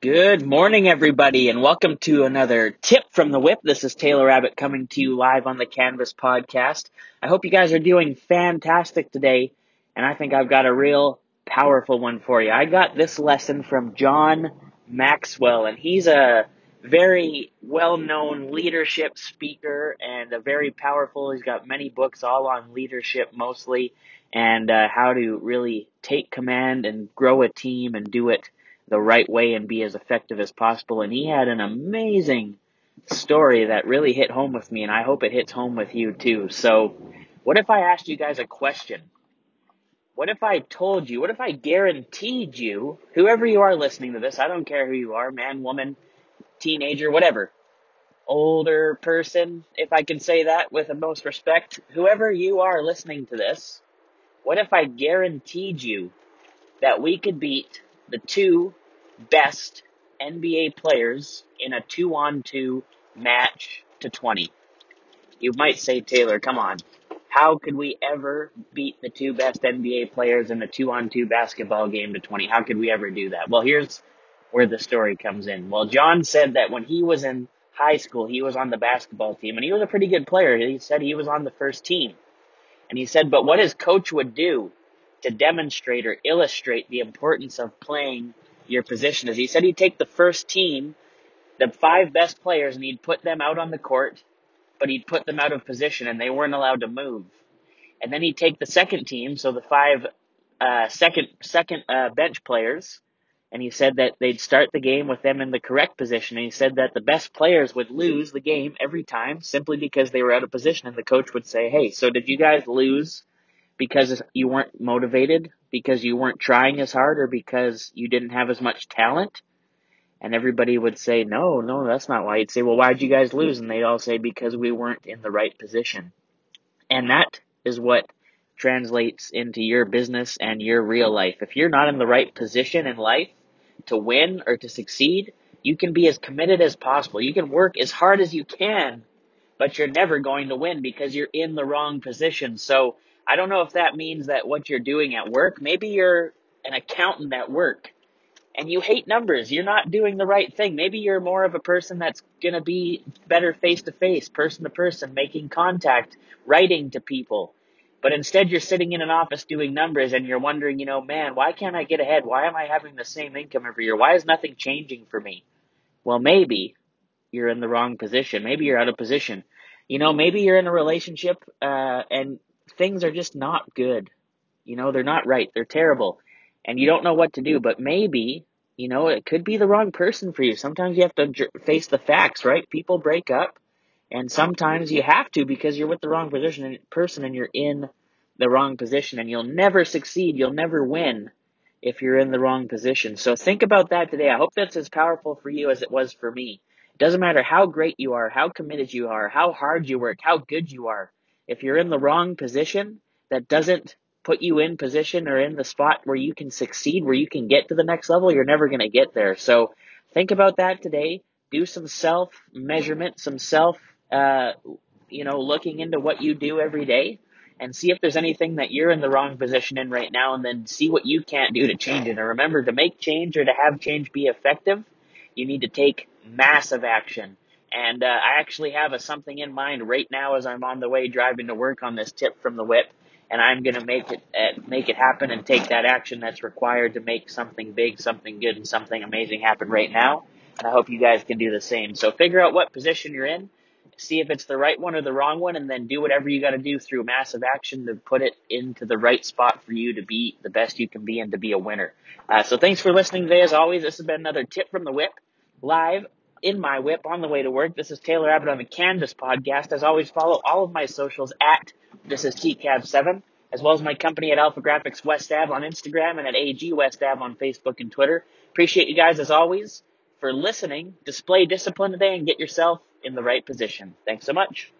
Good morning, everybody, and welcome to another tip from the whip. This is Taylor Abbott coming to you live on the Canvas podcast. I hope you guys are doing fantastic today, and I think I've got a real powerful one for you. I got this lesson from John Maxwell, and he's a very well known leadership speaker and a very powerful. He's got many books all on leadership mostly and uh, how to really take command and grow a team and do it the right way and be as effective as possible. And he had an amazing story that really hit home with me, and I hope it hits home with you too. So, what if I asked you guys a question? What if I told you, what if I guaranteed you, whoever you are listening to this, I don't care who you are, man, woman, teenager, whatever, older person, if I can say that with the most respect, whoever you are listening to this, what if I guaranteed you that we could beat the two best NBA players in a two on two match to 20. You might say, Taylor, come on. How could we ever beat the two best NBA players in a two on two basketball game to 20? How could we ever do that? Well, here's where the story comes in. Well, John said that when he was in high school, he was on the basketball team and he was a pretty good player. He said he was on the first team. And he said, but what his coach would do to demonstrate or illustrate the importance of playing your position is he said he'd take the first team, the five best players, and he'd put them out on the court, but he'd put them out of position and they weren't allowed to move. And then he'd take the second team, so the five uh, second second uh, bench players, and he said that they'd start the game with them in the correct position. And he said that the best players would lose the game every time simply because they were out of position. And the coach would say, "Hey, so did you guys lose because you weren't motivated, because you weren't trying as hard, or because you didn't have as much talent?" And everybody would say, "No, no, that's not why." You'd say, "Well, why'd you guys lose?" And they'd all say, "Because we weren't in the right position." And that is what translates into your business and your real life. If you're not in the right position in life to win or to succeed, you can be as committed as possible. You can work as hard as you can, but you're never going to win because you're in the wrong position. So I don't know if that means that what you're doing at work, maybe you're an accountant at work and you hate numbers. You're not doing the right thing. Maybe you're more of a person that's going to be better face to face, person to person, making contact, writing to people. But instead you're sitting in an office doing numbers and you're wondering, you know, man, why can't I get ahead? Why am I having the same income every year? Why is nothing changing for me? Well, maybe you're in the wrong position. Maybe you're out of position. You know, maybe you're in a relationship, uh, and things are just not good. You know, they're not right. They're terrible. And you don't know what to do, but maybe, you know, it could be the wrong person for you. Sometimes you have to face the facts, right? People break up and sometimes you have to because you're with the wrong position person and you're in the wrong position and you'll never succeed. You'll never win if you're in the wrong position. So think about that today. I hope that's as powerful for you as it was for me. It doesn't matter how great you are, how committed you are, how hard you work, how good you are. If you're in the wrong position, that doesn't put you in position or in the spot where you can succeed, where you can get to the next level, you're never going to get there. So think about that today. Do some self measurement, some self, uh, you know, looking into what you do every day and see if there's anything that you're in the wrong position in right now and then see what you can't do to change it. And remember to make change or to have change be effective, you need to take massive action. And uh, I actually have a something in mind right now as I'm on the way driving to work on this tip from the whip, and I'm gonna make it uh, make it happen and take that action that's required to make something big, something good, and something amazing happen right now. And I hope you guys can do the same. So figure out what position you're in see if it's the right one or the wrong one, and then do whatever you got to do through massive action to put it into the right spot for you to be the best you can be and to be a winner. Uh, so thanks for listening today. As always, this has been another tip from the whip live in my whip on the way to work. This is Taylor Abbott on the Canvas podcast. As always, follow all of my socials at this is TCAB7, as well as my company at Alpha Graphics West Ave on Instagram and at AG West Ave on Facebook and Twitter. Appreciate you guys as always for listening. Display discipline today and get yourself in the right position. Thanks so much.